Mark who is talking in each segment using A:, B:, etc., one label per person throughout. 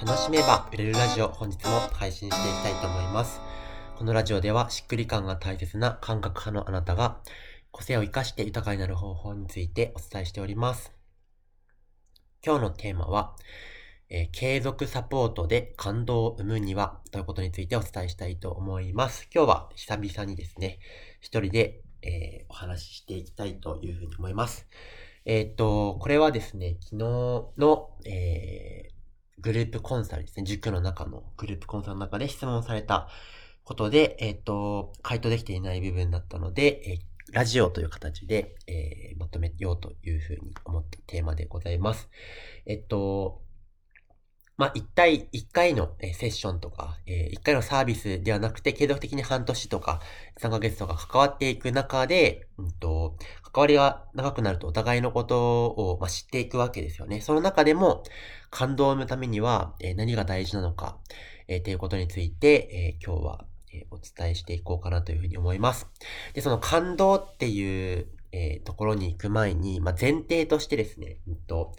A: 楽しめば売れるラジオ本日も配信していきたいと思います。このラジオではしっくり感が大切な感覚派のあなたが個性を活かして豊かになる方法についてお伝えしております。今日のテーマは、えー継続サポートで感動を生むにはということについてお伝えしたいと思います。今日は久々にですね、一人で、えーお話ししていきたいというふうに思います。えーっと、これはですね、昨日の、えーグループコンサルですね、塾の中のグループコンサルの中で質問されたことで、えーっと、回答できていない部分だったので、えーラジオという形で、えーまとめようというふうに思ったテーマでございます。えっと、まあ、一対一回のセッションとか、えー一回のサービスではなくて、継続的に半年とか3ヶ月とか関わっていく中で、うんと、関わりが長くなるとお互いのことを、ま、知っていくわけですよね。その中でも、感動を生むためには、え何が大事なのか、えー、ということについて、え今日は、えお伝えしていこうかなというふうに思います。で、その感動っていう、えところに行く前に、まあ、前提としてですね、うんと、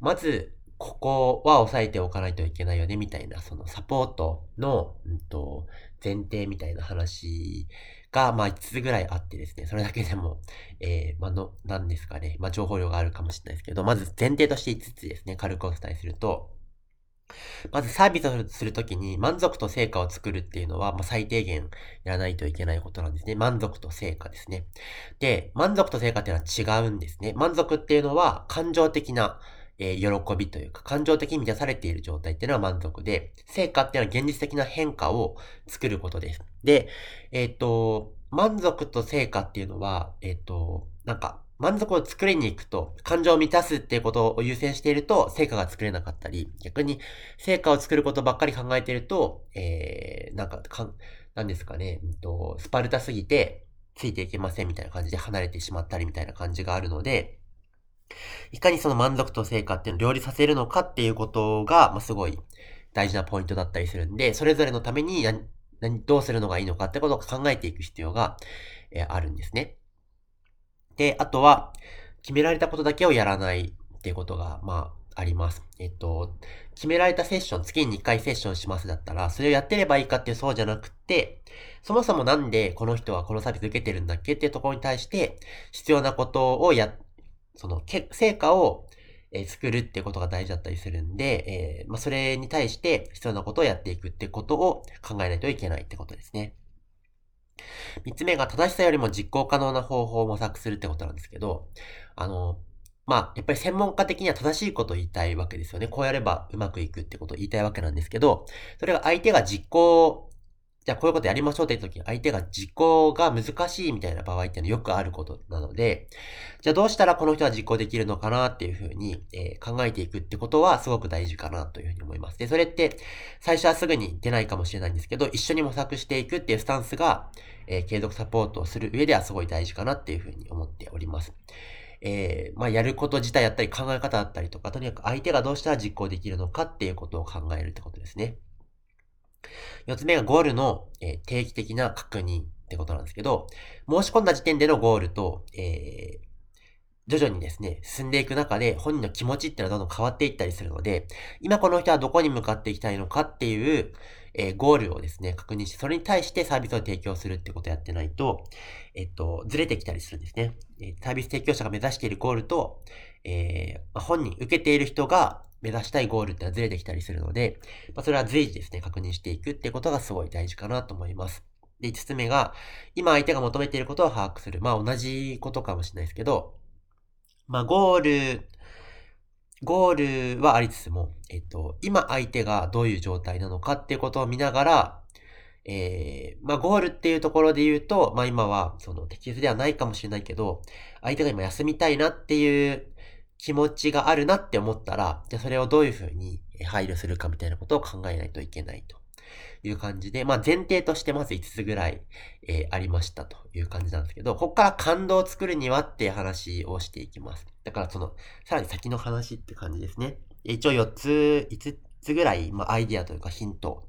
A: まず、ここは押さえておかないといけないよね、みたいな、そのサポートの、うんと、前提みたいな話が、まあ、5つぐらいあってですね、それだけでも、えー、まあ、の、なんですかね、まあ、情報量があるかもしれないですけど、まず前提として5つですね、軽くお伝えすると、まずサービスをするときに満足と成果を作るっていうのは、まあ、最低限やらないといけないことなんですね。満足と成果ですね。で、満足と成果っていうのは違うんですね。満足っていうのは感情的な、えー喜びというか、感情的に満たされている状態っていうのは満足で、成果っていうのは現実的な変化を作ることです。で、えっ、と、満足と成果っていうのは、えっ、と、なんか、満足を作りに行くと、感情を満たすっていうことを優先していると、成果が作れなかったり、逆に、成果を作ることばっかり考えていると、えー、なんか、かん、なんですかね、うんと、スパルタすぎて、ついていけませんみたいな感じで離れてしまったりみたいな感じがあるので、いかにその満足と成果っていうのを両立させるのかっていうことが、まあ、すごい大事なポイントだったりするんで、それぞれのために何、何、どうするのがいいのかってことを考えていく必要が、えーあるんですね。で、あとは、決められたことだけをやらないっていうことが、まあ、あります。えっと、決められたセッション、月に2回セッションしますだったら、それをやってればいいかっていうそうじゃなくて、そもそもなんでこの人はこのサービス受けてるんだっけっていうところに対して、必要なことをや、その、け成果を、えー作るってことが大事だったりするんで、えーまあ、それに対して必要なことをやっていくってことを考えないといけないってことですね。三つ目が正しさよりも実行可能な方法を模索するってことなんですけど、あの、まあ、やっぱり専門家的には正しいことを言いたいわけですよね。こうやればうまくいくってことを言いたいわけなんですけど、それが相手が実行、じゃあこういうことやりましょうって言った時に相手が実行が難しいみたいな場合っていうのはよくあることなので、じゃあどうしたらこの人は実行できるのかなっていうふうに、え考えていくってことはすごく大事かなというふうに思います。で、それって最初はすぐに出ないかもしれないんですけど、一緒に模索していくっていうスタンスが、え継続サポートをする上ではすごい大事かなっていうふうに思っております。えーまあ、やること自体やったり考え方だったりとか、とにかく相手がどうしたら実行できるのかっていうことを考えるってことですね。四つ目がゴールの、え定期的な確認ってことなんですけど、申し込んだ時点でのゴールと、えー徐々にですね、進んでいく中で本人の気持ちっていうのはどんどん変わっていったりするので、今この人はどこに向かっていきたいのかっていう、えーゴールをですね、確認して、それに対してサービスを提供するってことをやってないと、えっと、ずれてきたりするんですね。えサービス提供者が目指しているゴールと、えー本人、受けている人が目指したいゴールってのはずれてきたりするので、まあ、それは随時ですね、確認していくっていうことがすごい大事かなと思います。で、5つ目が、今相手が求めていることを把握する。まあ同じことかもしれないですけど、まあゴール、ゴールはありつつも、えっと、今相手がどういう状態なのかっていうことを見ながら、えー、まあゴールっていうところで言うと、まあ今はその適切ではないかもしれないけど、相手が今休みたいなっていう気持ちがあるなって思ったら、じゃあそれをどういうふうに配慮するかみたいなことを考えないといけないという感じで、まあ前提としてまず5つぐらい、えーありましたという感じなんですけど、ここから感動を作るにはっていう話をしていきます。だからその、さらに先の話って感じですね。一応4つ、5つぐらい、まあアイディアというかヒント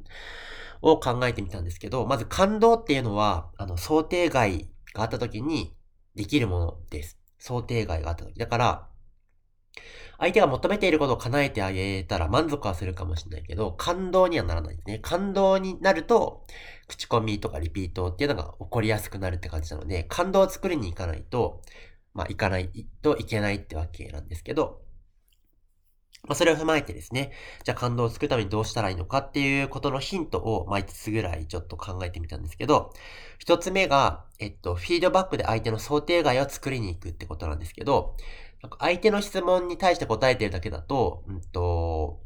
A: を考えてみたんですけど、まず感動っていうのは、あの、想定外があった時にできるものです。想定外があった時。だから、相手が求めていることを叶えてあげたら満足はするかもしれないけど、感動にはならないですね。感動になると、口コミとかリピートっていうのが起こりやすくなるって感じなので、感動を作りに行かないと、まあ、行かないといけないってわけなんですけど、まあ、それを踏まえてですね、じゃあ感動を作るためにどうしたらいいのかっていうことのヒントを、まあ、5つぐらいちょっと考えてみたんですけど、1つ目が、えっと、フィードバックで相手の想定外を作りに行くってことなんですけど、なんか相手の質問に対して答えてるだけだと、うんと、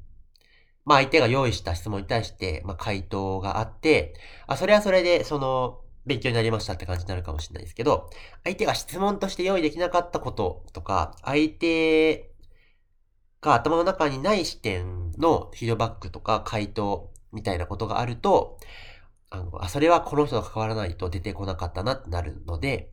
A: まあ相手が用意した質問に対して、まあ回答があって、あ、それはそれで、その、勉強になりましたって感じになるかもしれないですけど、相手が質問として用意できなかったこととか、相手が頭の中にない視点のフィードバックとか回答みたいなことがあると、あの、あ、それはこの人と関わらないと出てこなかったなってなるので、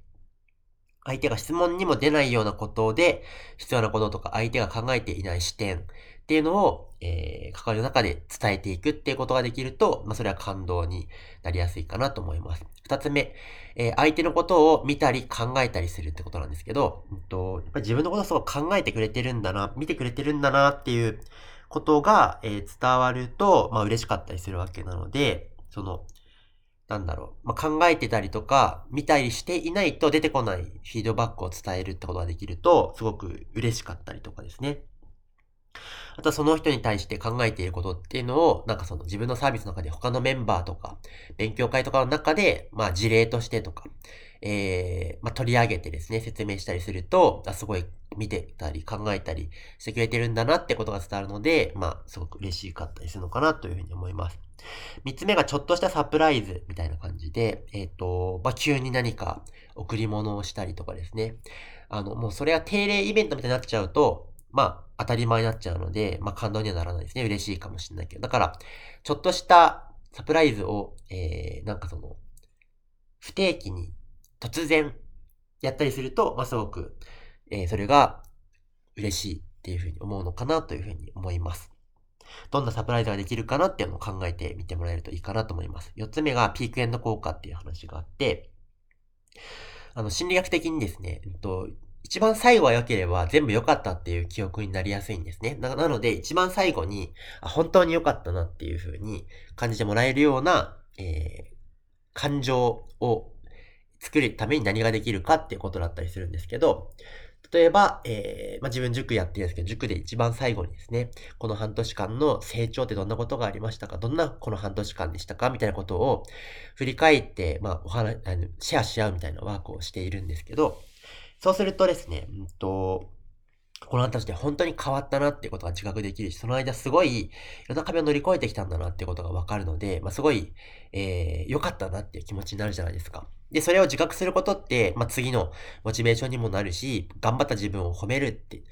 A: 相手が質問にも出ないようなことで、必要なこととか相手が考えていない視点っていうのを、えー、関わりの中で伝えていくっていうことができると、まあ、それは感動になりやすいかなと思います。二つ目、えー、相手のことを見たり考えたりするってことなんですけど、うんと、やっぱり自分のことをすごく考えてくれてるんだな、見てくれてるんだなっていうことが、えー、伝わると、まあ嬉しかったりするわけなので、その、なんだろう、まあ、考えてたりとか、見たりしていないと出てこないフィードバックを伝えるってことができると、すごく嬉しかったりとかですね。あとはその人に対して考えていることっていうのを、なんかその自分のサービスの中で他のメンバーとか、勉強会とかの中で、まあ事例としてとか、えー、まあ取り上げてですね、説明したりすると、あすごい見てたり考えたりしてくれてるんだなってことが伝わるので、まあすごく嬉しかったりするのかなというふうに思います。三つ目がちょっとしたサプライズみたいな感じで、えっ、ー、と、まあ急に何か贈り物をしたりとかですね。あの、もうそれは定例イベントみたいになっちゃうと、まあ、当たり前になっちゃうので、まあ、感動にはならないですね。嬉しいかもしれないけど。だから、ちょっとしたサプライズを、えー、なんかその、不定期に突然やったりすると、まあ、すごく、えー、それが嬉しいっていうふうに思うのかなというふうに思います。どんなサプライズができるかなっていうのを考えてみてもらえるといいかなと思います。四つ目がピークエンド効果っていう話があって、あの、心理学的にですね、えっと、一番最後は良ければ全部良かったっていう記憶になりやすいんですね。なので、一番最後に、あ本当に良かったなっていう風に感じてもらえるような、えー、感情を作るために何ができるかっていうことだったりするんですけど、例えば、えー、まあ、自分塾やってるんですけど、塾で一番最後にですね、この半年間の成長ってどんなことがありましたか？どんなこの半年間でしたか？みたいなことを振り返って、まあ、お話、あの、シェアし合うみたいなワークをしているんですけど、そうするとですね、うんと、このたちで本当に変わったなっていうことが自覚できるし、その間すごい、いろんな壁を乗り越えてきたんだなっていうことがわかるので、まあ、すごい、えー、良かったなっていう気持ちになるじゃないですか。で、それを自覚することって、まあ、次のモチベーションにもなるし、頑張った自分を褒めるって、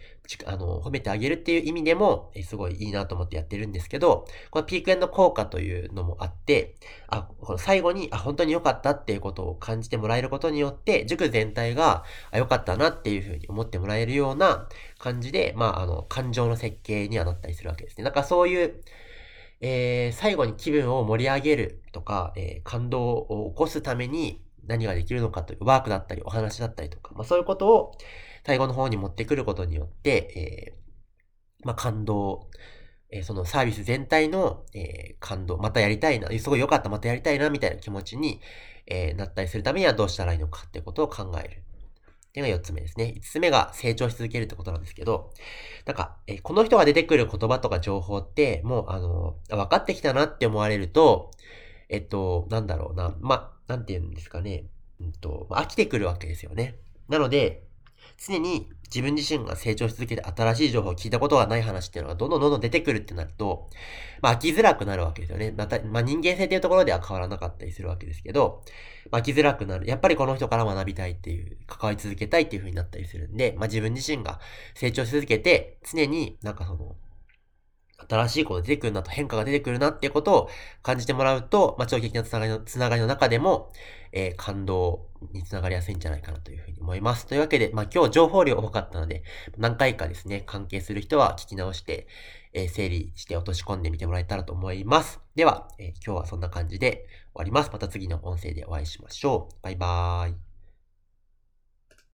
A: あの、褒めてあげるっていう意味でも、えすごいいいなと思ってやってるんですけど、このピークエンド効果というのもあって、あ、この最後に、あ、本当に良かったっていうことを感じてもらえることによって、塾全体が、あ、良かったなっていうふうに思ってもらえるような感じで、まあ、あの、感情の設計にはなったりするわけですね。なんかそういう、えー、最後に気分を盛り上げるとか、えー、感動を起こすために、何ができるのかというワークだったりお話だったりとか、まあそういうことを最後の方に持ってくることによって、えー、まあ感動、えー、そのサービス全体の、えー、感動、またやりたいな、すごい良かった、またやりたいな、みたいな気持ちに、え、なったりするためにはどうしたらいいのかってことを考える。っていうのが4つ目ですね。5つ目が成長し続けるってことなんですけど、なんか、えこの人が出てくる言葉とか情報って、もう、あの、分かってきたなって思われると、えっと、なんだろうな。ま、なんて言うんですかね。うんと、飽きてくるわけですよね。なので、常に自分自身が成長し続けて新しい情報を聞いたことがない話っていうのがどんどんどんどん出てくるってなると、まあ飽きづらくなるわけですよね。また、まあ人間性っていうところでは変わらなかったりするわけですけど、まあ飽きづらくなる。やっぱりこの人から学びたいっていう、関わり続けたいっていう風になったりするんで、まあ自分自身が成長し続けて、常になんかその、新しいこと出てくるなと変化が出てくるなっていうことを感じてもらうと、まあ、長期的なつながりの、つながりの中でも、えー、感動につながりやすいんじゃないかなというふうに思います。というわけで、まあ、今日情報量多かったので、何回かですね、関係する人は聞き直して、えー、整理して落とし込んでみてもらえたらと思います。では、えー、今日はそんな感じで終わります。また次の音声でお会いしましょう。バイバーイ。